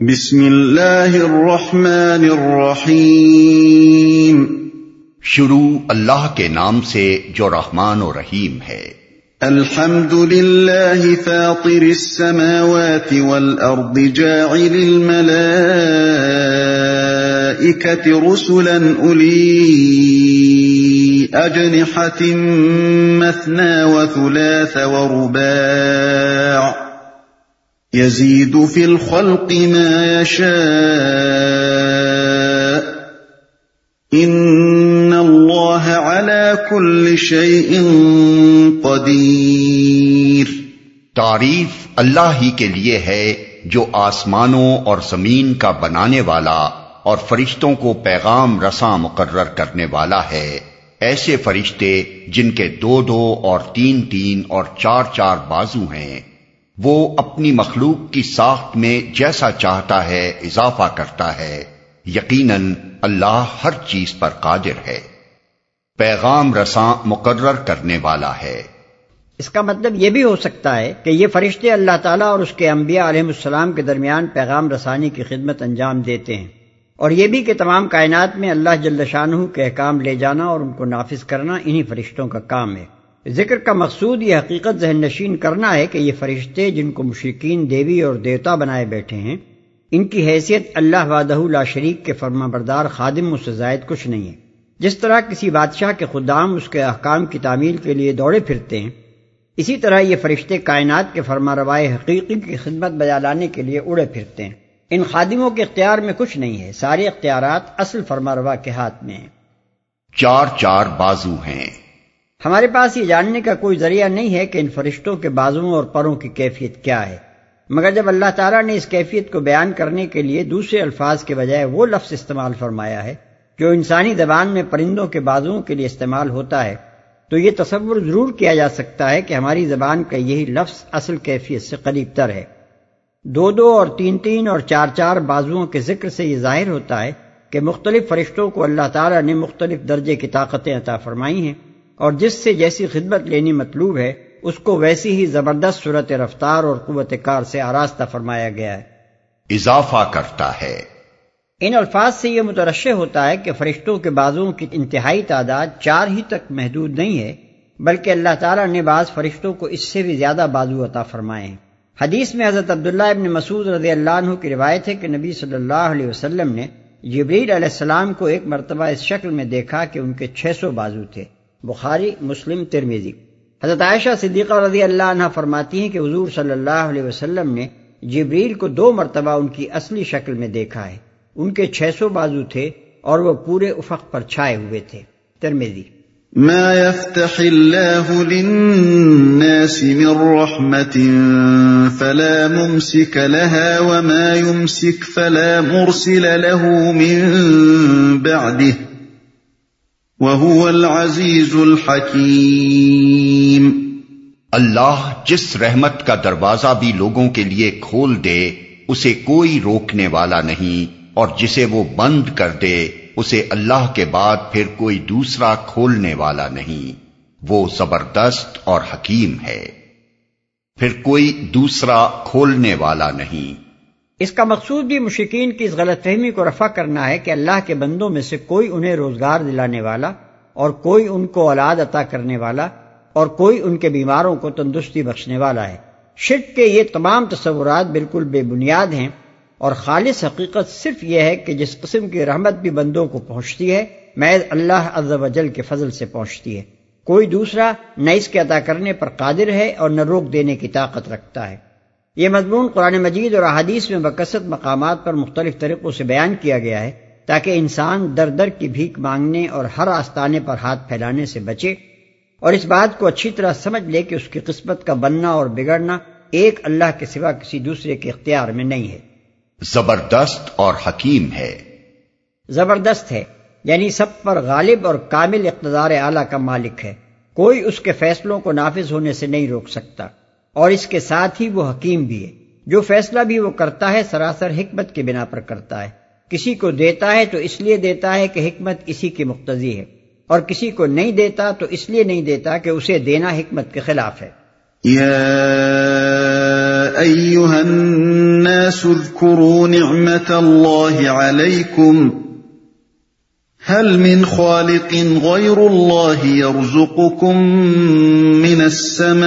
بسم اللہ الرحمن الرحیم شروع اللہ کے نام سے جو رحمان و رحیم ہے۔ الحمد للہ فاطر السماوات والأرض جاعل الملائکة رسلا اولی أجنحة مثنا وثلاث ورباع يزيد في الخلق ما يشاء. ان الله على كل شيء قدير. تعریف اللہ ہی کے لیے ہے جو آسمانوں اور زمین کا بنانے والا اور فرشتوں کو پیغام رساں مقرر کرنے والا ہے۔ ایسے فرشتے جن کے دو دو اور تین تین اور چار چار بازو ہیں۔ وہ اپنی مخلوق کی ساخت میں جیسا چاہتا ہے اضافہ کرتا ہے۔ یقیناً اللہ ہر چیز پر قادر ہے۔ پیغام رساں مقرر کرنے والا ہے۔ اس کا مطلب یہ بھی ہو سکتا ہے کہ یہ فرشتے اللہ تعالیٰ اور اس کے انبیاء علیہ السلام کے درمیان پیغام رسانی کی خدمت انجام دیتے ہیں۔ اور یہ بھی کہ تمام کائنات میں اللہ جل شاہ کے احکام لے جانا اور ان کو نافذ کرنا انہی فرشتوں کا کام ہے۔ ذکر کا مقصود یہ حقیقت ذہن نشین کرنا ہے کہ یہ فرشتے جن کو مشرقین دیوی اور دیوتا بنائے بیٹھے ہیں، ان کی حیثیت اللہ وادہ لا شریک کے فرما بردار خادم سے زائد کچھ نہیں ہے۔ جس طرح کسی بادشاہ کے خدام اس کے احکام کی تعمیل کے لیے دوڑے پھرتے ہیں، اسی طرح یہ فرشتے کائنات کے فرما روائے حقیقی کی خدمت بجا لانے کے لیے اڑے پھرتے ہیں۔ ان خادموں کے اختیار میں کچھ نہیں ہے، سارے اختیارات اصل فرما روا کے ہاتھ میں ہیں۔ چار چار بازو ہیں۔ ہمارے پاس یہ جاننے کا کوئی ذریعہ نہیں ہے کہ ان فرشتوں کے بازوؤں اور پروں کی کیفیت کیا ہے۔ مگر جب اللہ تعالیٰ نے اس کیفیت کو بیان کرنے کے لیے دوسرے الفاظ کے بجائے وہ لفظ استعمال فرمایا ہے جو انسانی زبان میں پرندوں کے بازوؤں کے لیے استعمال ہوتا ہے، تو یہ تصور ضرور کیا جا سکتا ہے کہ ہماری زبان کا یہی لفظ اصل کیفیت سے قریب تر ہے۔ دو دو اور تین تین اور چار چار بازوؤں کے ذکر سے یہ ظاہر ہوتا ہے کہ مختلف فرشتوں کو اللہ تعالیٰ نے مختلف درجے کی طاقتیں عطا فرمائی ہیں۔ اور جس سے جیسی خدمت لینی مطلوب ہے اس کو ویسی ہی زبردست صورت رفتار اور قوت کار سے آراستہ فرمایا گیا ہے۔ اضافہ کرتا ہے۔ ان الفاظ سے یہ مترشح ہوتا ہے کہ فرشتوں کے بازوؤں کی انتہائی تعداد چار ہی تک محدود نہیں ہے بلکہ اللہ تعالیٰ نے بعض فرشتوں کو اس سے بھی زیادہ بازو عطا فرمائے حدیث میں حضرت عبداللہ ابن مسعود رضی اللہ عنہ کی روایت ہے کہ نبی صلی اللہ علیہ وسلم نے جبریل علیہ السلام کو ایک مرتبہ اس شکل میں دیکھا کہ ان کے چھ سو بازو تھے۔ بخاری، مسلم ترمیزی حضرت عائشہ صدیقہ رضی اللہ عنہ فرماتی ہیں کہ حضور صلی اللہ علیہ وسلم نے جبریل کو دو مرتبہ ان کی اصلی شکل میں دیکھا ہے۔ ان کے چھ سو بازو تھے اور وہ پورے افق پر چھائے ہوئے تھے۔ ترمیزی ما يفتح الله للناس من رحمة فلا ممسك لها وما يمسك فلا مرسل له من بعده۔ وَهُوَ الْعَزِيزُ الْحَكِيمُ اللہ جس رحمت کا دروازہ بھی لوگوں کے لیے کھول دے، اسے کوئی روکنے والا نہیں، اور جسے وہ بند کر دے، اسے اللہ کے بعد پھر کوئی دوسرا کھولنے والا نہیں۔ وہ زبردست اور حکیم ہے۔ پھر کوئی دوسرا کھولنے والا نہیں۔ اس کا مقصود بھی مشکین کی اس غلط فہمی کو رفع کرنا ہے کہ اللہ کے بندوں میں سے کوئی انہیں روزگار دلانے والا اور کوئی ان کو اولاد عطا کرنے والا اور کوئی ان کے بیماروں کو تندرستی بخشنے والا ہے۔ شرک کے یہ تمام تصورات بالکل بے بنیاد ہیں اور خالص حقیقت صرف یہ ہے کہ جس قسم کی رحمت بھی بندوں کو پہنچتی ہے، محض اللہ عز و جل کے فضل سے پہنچتی ہے۔ کوئی دوسرا نہ اس کے عطا کرنے پر قادر ہے اور نہ روک دینے کی طاقت رکھتا ہے۔ یہ مضمون قرآن مجید اور احادیث میں بکثت مقامات پر مختلف طریقوں سے بیان کیا گیا ہے تاکہ انسان در در کی بھیک مانگنے اور ہر آستانے پر ہاتھ پھیلانے سے بچے اور اس بات کو اچھی طرح سمجھ لے کہ اس کی قسمت کا بننا اور بگڑنا ایک اللہ کے سوا کسی دوسرے کے اختیار میں نہیں ہے۔ زبردست اور حکیم ہے۔ زبردست ہے یعنی سب پر غالب اور کامل اقتدار اعلی کا مالک ہے۔ کوئی اس کے فیصلوں کو نافذ ہونے سے نہیں روک سکتا۔ اور اس کے ساتھ ہی وہ حکیم بھی ہے۔ جو فیصلہ بھی وہ کرتا ہے، سراسر حکمت کے بنا پر کرتا ہے۔ کسی کو دیتا ہے تو اس لیے دیتا ہے کہ حکمت اسی کی مقتضی ہے۔ اور کسی کو نہیں دیتا تو اس لیے نہیں دیتا کہ اسے دینا حکمت کے خلاف ہے۔ یا ايها الناس اذكروا نعمه الله عليكم هل من خالق غير الله يرزقكم من السماء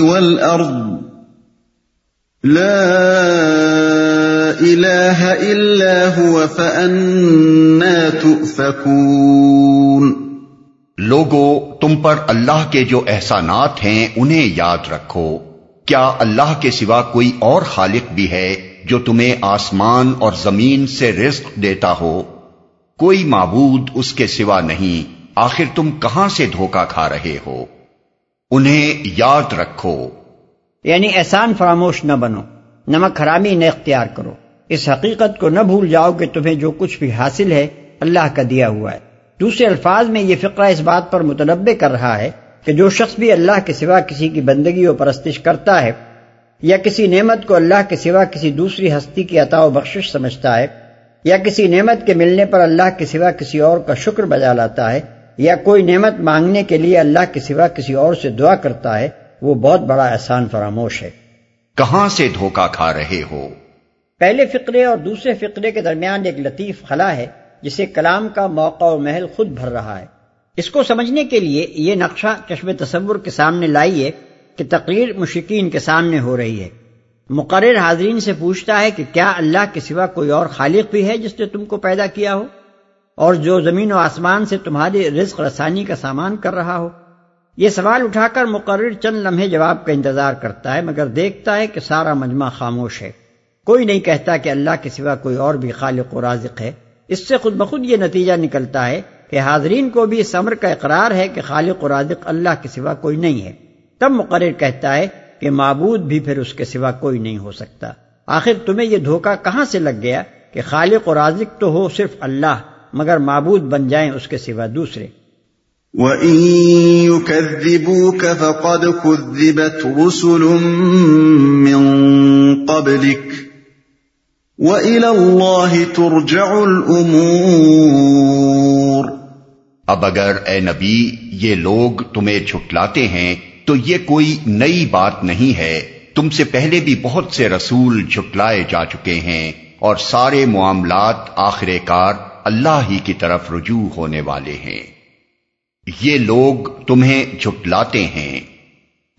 والارض لا اله الا هو فانا تؤفكون. لوگو، تم پر اللہ کے جو احسانات ہیں انہیں یاد رکھو۔ کیا اللہ کے سوا کوئی اور خالق بھی ہے؟ جو تمہیں آسمان اور زمین سے رزق دیتا ہو، کوئی معبود اس کے سوا نہیں، آخر تم کہاں سے دھوکا کھا رہے ہو؟ انہیں یاد رکھو۔ یعنی احسان فراموش نہ بنو، نمک حرامی نہ اختیار کرو۔ اس حقیقت کو نہ بھول جاؤ کہ تمہیں جو کچھ بھی حاصل ہے، اللہ کا دیا ہوا ہے۔ دوسرے الفاظ میں یہ فقرہ اس بات پر متنبع کر رہا ہے کہ جو شخص بھی اللہ کے سوا کسی کی بندگی و پرستش کرتا ہے یا کسی نعمت کو اللہ کے سوا کسی دوسری ہستی کی عطا و بخشش سمجھتا ہے یا کسی نعمت کے ملنے پر اللہ کے سوا کسی اور کا شکر بجا لاتا ہے یا کوئی نعمت مانگنے کے لیے اللہ کے سوا کسی اور سے دعا کرتا ہے وہ بہت بڑا احسان فراموش ہے۔ کہاں سے دھوکا کھا رہے ہو؟ پہلے فقرے اور دوسرے فقرے کے درمیان ایک لطیف خلا ہے جسے کلام کا موقع و محل خود بھر رہا ہے۔ اس کو سمجھنے کے لیے یہ نقشہ چشم تصور کے سامنے لائیے کہ تقریر مشکین کے سامنے ہو رہی ہے۔ مقرر حاضرین سے پوچھتا ہے کہ کیا اللہ کے سوا کوئی اور خالق بھی ہے جس نے تم کو پیدا کیا ہو؟ اور جو زمین و آسمان سے تمہاری رزق رسانی کا سامان کر رہا ہو؟ یہ سوال اٹھا کر مقرر چند لمحے جواب کا انتظار کرتا ہے، مگر دیکھتا ہے کہ سارا مجمع خاموش ہے۔ کوئی نہیں کہتا کہ اللہ کے سوا کوئی اور بھی خالق و رازق ہے۔ اس سے خود بخود یہ نتیجہ نکلتا ہے کہ حاضرین کو بھی اس امر کا اقرار ہے کہ خالق و رازق اللہ کے سوا کوئی نہیں ہے۔ تب مقرر کہتا ہے کہ معبود بھی پھر اس کے سوا کوئی نہیں ہو سکتا۔ آخر تمہیں یہ دھوکہ کہاں سے لگ گیا کہ خالق و رازق تو ہو صرف اللہ مگر معبود بن جائیں اس کے سوا دوسرے۔ وَإِن يُكَذِّبُوكَ فَقَدْ كُذِّبَتْ رُسُلٌ مِّن قَبْلِكَ وَإِلَى اللَّهِ تُرْجَعُ الْأُمُورِ۔ اب اگر اے نبی یہ لوگ تمہیں جھٹلاتے ہیں تو یہ کوئی نئی بات نہیں ہے۔ تم سے پہلے بھی بہت سے رسول جھٹلائے جا چکے ہیں اور سارے معاملات آخر کار اللہ ہی کی طرف رجوع ہونے والے ہیں۔ یہ لوگ تمہیں جھٹلاتے ہیں۔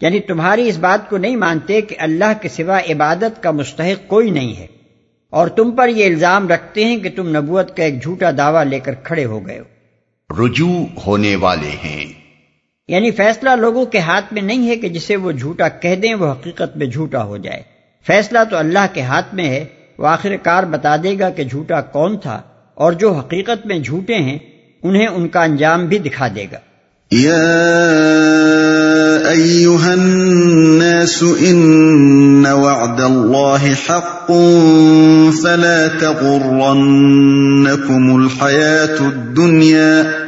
یعنی تمہاری اس بات کو نہیں مانتے کہ اللہ کے سوا عبادت کا مستحق کوئی نہیں ہے۔ اور تم پر یہ الزام رکھتے ہیں کہ تم نبوت کا ایک جھوٹا دعویٰ لے کر کھڑے ہو گئے ہو۔ رجوع ہونے والے ہیں۔ یعنی فیصلہ لوگوں کے ہاتھ میں نہیں ہے کہ جسے وہ جھوٹا کہہ دیں، وہ حقیقت میں جھوٹا ہو جائے۔ فیصلہ تو اللہ کے ہاتھ میں ہے، وہ آخر کار بتا دے گا کہ جھوٹا کون تھا اور جو حقیقت میں جھوٹے ہیں، انہیں ان کا انجام بھی دکھا دے گا۔ أيها الناس إن وعد الله حق فلا تغرنكم الحياة الدنيا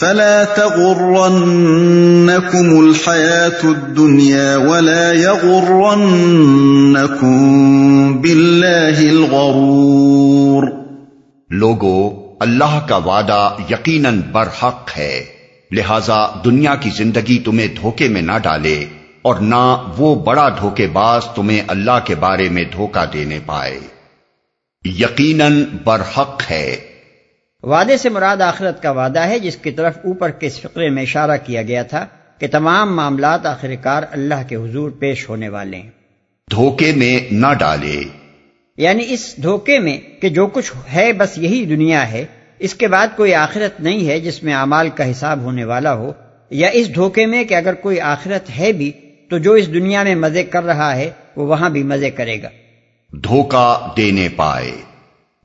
فلا تغرنكم الحياة الدنيا ولا يغرنكم بالله الغرور لوگو، اللہ کا وعدہ یقیناً برحق ہے۔ لہذا دنیا کی زندگی تمہیں دھوکے میں نہ ڈالے اور نہ وہ بڑا دھوکے باز تمہیں اللہ کے بارے میں دھوکا دینے پائے۔ یقیناً برحق ہے۔ وعدے سے مراد آخرت کا وعدہ ہے جس کی طرف اوپر کے اس فقرے میں اشارہ کیا گیا تھا کہ تمام معاملات آخر کار اللہ کے حضور پیش ہونے والے ہیں۔ دھوکے میں نہ ڈالے۔ یعنی اس دھوکے میں کہ جو کچھ ہے بس یہی دنیا ہے اس کے بعد کوئی آخرت نہیں ہے جس میں اعمال کا حساب ہونے والا ہو یا اس دھوکے میں کہ اگر کوئی آخرت ہے بھی تو جو اس دنیا میں مزے کر رہا ہے وہ وہاں بھی مزے کرے گا۔ دھوکا دینے پائے۔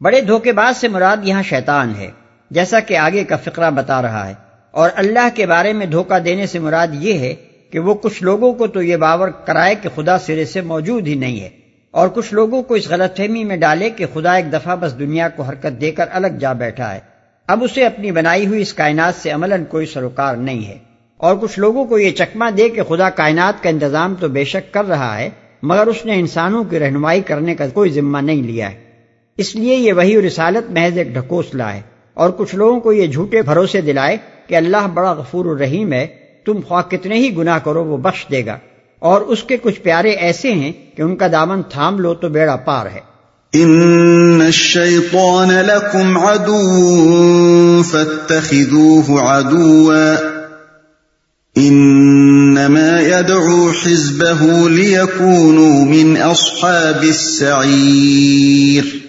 بڑے دھوکے باز سے مراد یہاں شیطان ہے، جیسا کہ آگے کا فقرہ بتا رہا ہے۔ اور اللہ کے بارے میں دھوکا دینے سے مراد یہ ہے کہ وہ کچھ لوگوں کو تو یہ باور کرائے کہ خدا سرے سے موجود ہی نہیں ہے، اور کچھ لوگوں کو اس غلط فہمی میں ڈالے کہ خدا ایک دفعہ بس دنیا کو حرکت دے کر الگ جا بیٹھا ہے۔ اب اسے اپنی بنائی ہوئی اس کائنات سے عملاً کوئی سروکار نہیں ہے۔ اور کچھ لوگوں کو یہ چکما دے کہ خدا کائنات کا انتظام تو بے شک کر رہا ہے، مگر اس نے انسانوں کی رہنمائی کرنے کا کوئی ذمہ نہیں لیا ہے۔ اس لیے یہ وہی رسالت محض ایک ڈھکوسلا ہے اور کچھ لوگوں کو یہ جھوٹے بھروسے دلائے کہ اللہ بڑا غفور الرحیم ہے، تم خواہ کتنے ہی گناہ کرو، وہ بخش دے گا۔ اور اس کے کچھ پیارے ایسے ہیں کہ ان کا دامن تھام لو تو بیڑا پار ہے۔ ان الشیطان لکم عدو فاتخذوه عدوا انما يدعو حزبه ليكونوا من اصحاب السعیر۔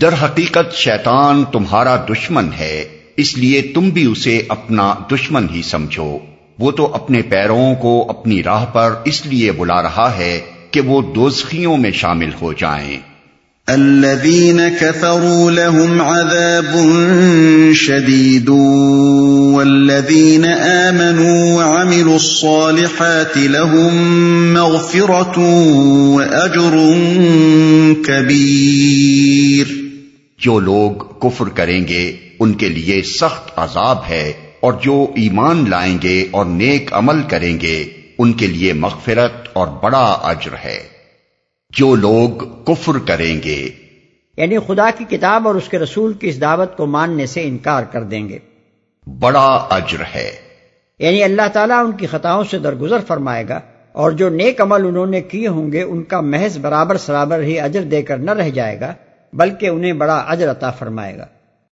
در حقیقت شیطان تمہارا دشمن ہے، اس لیے تم بھی اسے اپنا دشمن ہی سمجھو۔ وہ تو اپنے پیروں کو اپنی راہ پر اس لیے بلا رہا ہے کہ وہ دوزخیوں میں شامل ہو جائیں۔ الذين كفروا لهم عذاب شديد والذين آمنوا وعملوا الصالحات لهم مغفرة وأجر كبير۔ جو لوگ کفر کریں گے ان کے لیے سخت عذاب ہے اور جو ایمان لائیں گے اور نیک عمل کریں گے ان کے لیے مغفرت اور بڑا اجر ہے۔ جو لوگ کفر کریں گے۔ یعنی خدا کی کتاب اور اس کے رسول کی اس دعوت کو ماننے سے انکار کر دیں گے۔ بڑا اجر ہے۔ یعنی اللہ تعالیٰ ان کی خطاؤں سے درگزر فرمائے گا اور جو نیک عمل انہوں نے کیے ہوں گے ان کا محض برابر سرابر ہی اجر دے کر نہ رہ جائے گا۔ بلکہ انہیں بڑا اجر عطا فرمائے گا۔